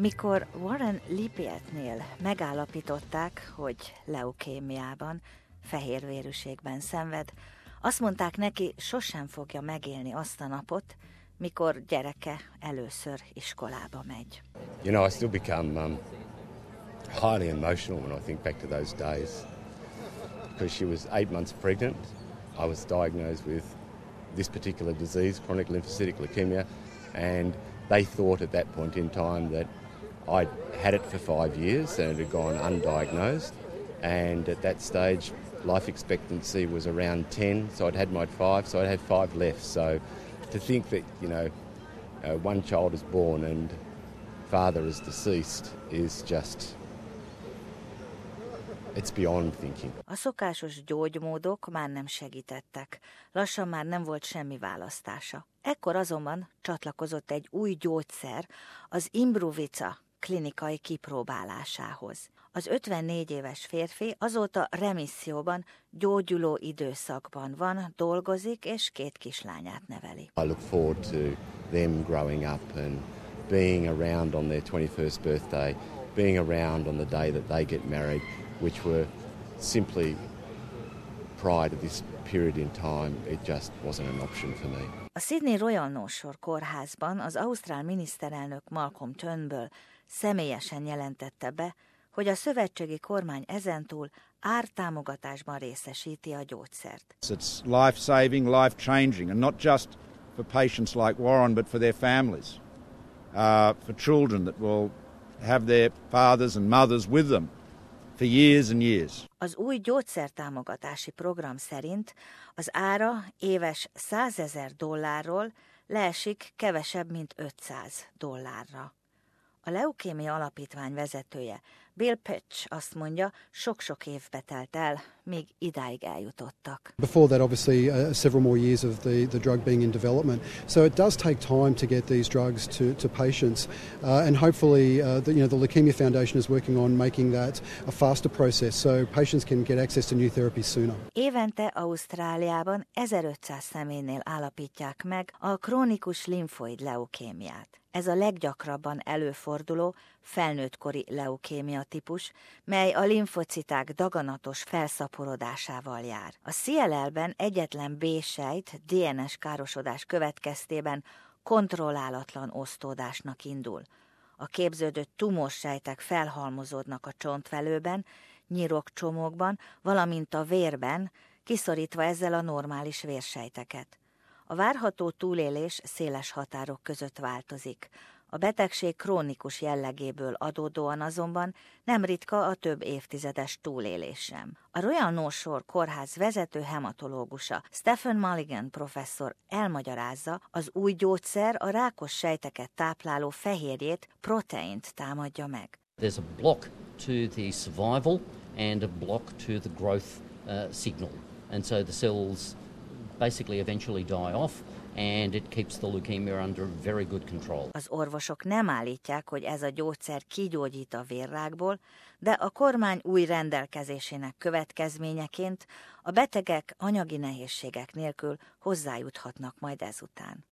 Mikor Warren Lipietnél megállapították, hogy leukémiában, fehérvérűségben szenved, azt mondták neki, sosem fogja megélni azt a napot, mikor gyereke először iskolába megy. You know, I still become um, highly emotional when I think back to those days. Because she was eight months pregnant, I was diagnosed with this particular disease, chronic lymphocytic leukemia, and they thought at that point in time that I'd had it for five years and it had gone undiagnosed. And at that stage, life expectancy was around 10, so I'd had my five, so I'd had five left. So to think that, you know, uh, one child is born and father is deceased is just It's beyond thinking. A szokásos gyógymódok már nem segítettek. Lassan már nem volt semmi választása. Ekkor azonban csatlakozott egy új gyógyszer, az Imbruvica klinikai kipróbálásához. Az 54 éves férfi azóta remisszióban, gyógyuló időszakban van, dolgozik és két kislányát neveli. I look forward to them growing up and being around on their 21st birthday, being around on the day that they get married, which were simply prior to this period in time, it just wasn't an option for me. A Sydney Royal North Shore kórházban az ausztrál miniszterelnök Malcolm Turnbull személyesen jelentette be, hogy a szövetségi kormány ezentúl ártámogatásban részesíti a gyógyszert. It's life-saving, life-changing, and not just for patients like Warren, but for their families, uh, for children that will have their fathers and mothers with them for years and years. Az új gyógyszertámogatási program szerint az ára éves 100 ezer dollárról leesik kevesebb, mint 500 dollárra. A Leukémia Alapítvány vezetője Bill Pitch azt mondja, sok-sok évbe telt el, míg idáig eljutottak. Before that, obviously, uh, several more years of the, the drug being in development. So it does take time to get these drugs to, to patients. Uh, and hopefully, uh, the, you know, the Leukemia Foundation is working on making that a faster process so patients can get access to new therapies sooner. Évente Ausztráliában 1500 személynél állapítják meg a krónikus limfoid leukémiát. Ez a leggyakrabban előforduló felnőttkori leukémia típus, mely a limfociták daganatos felszaporodásával jár. A CLL-ben egyetlen B-sejt DNS károsodás következtében kontrollálatlan osztódásnak indul. A képződött tumorsejtek felhalmozódnak a csontvelőben, nyirokcsomókban, valamint a vérben, kiszorítva ezzel a normális vérsejteket. A várható túlélés széles határok között változik. A betegség krónikus jellegéből adódóan azonban nem ritka a több évtizedes túlélés. A Royal North Shore kórház vezető hematológusa Stephen Mulligan professzor elmagyarázza, az új gyógyszer a rákos sejteket tápláló fehérjét, proteint támadja meg. There's a block to the survival and a block to the growth uh, signal. And so the cells basically eventually die off and it keeps the leukemia under very good control. Az orvosok nem állítják, hogy ez a gyógyszer kigyógyít a vérrákból, de a kormány új rendelkezésének következményeként a betegek anyagi nehézségek nélkül hozzájuthatnak majd ezután.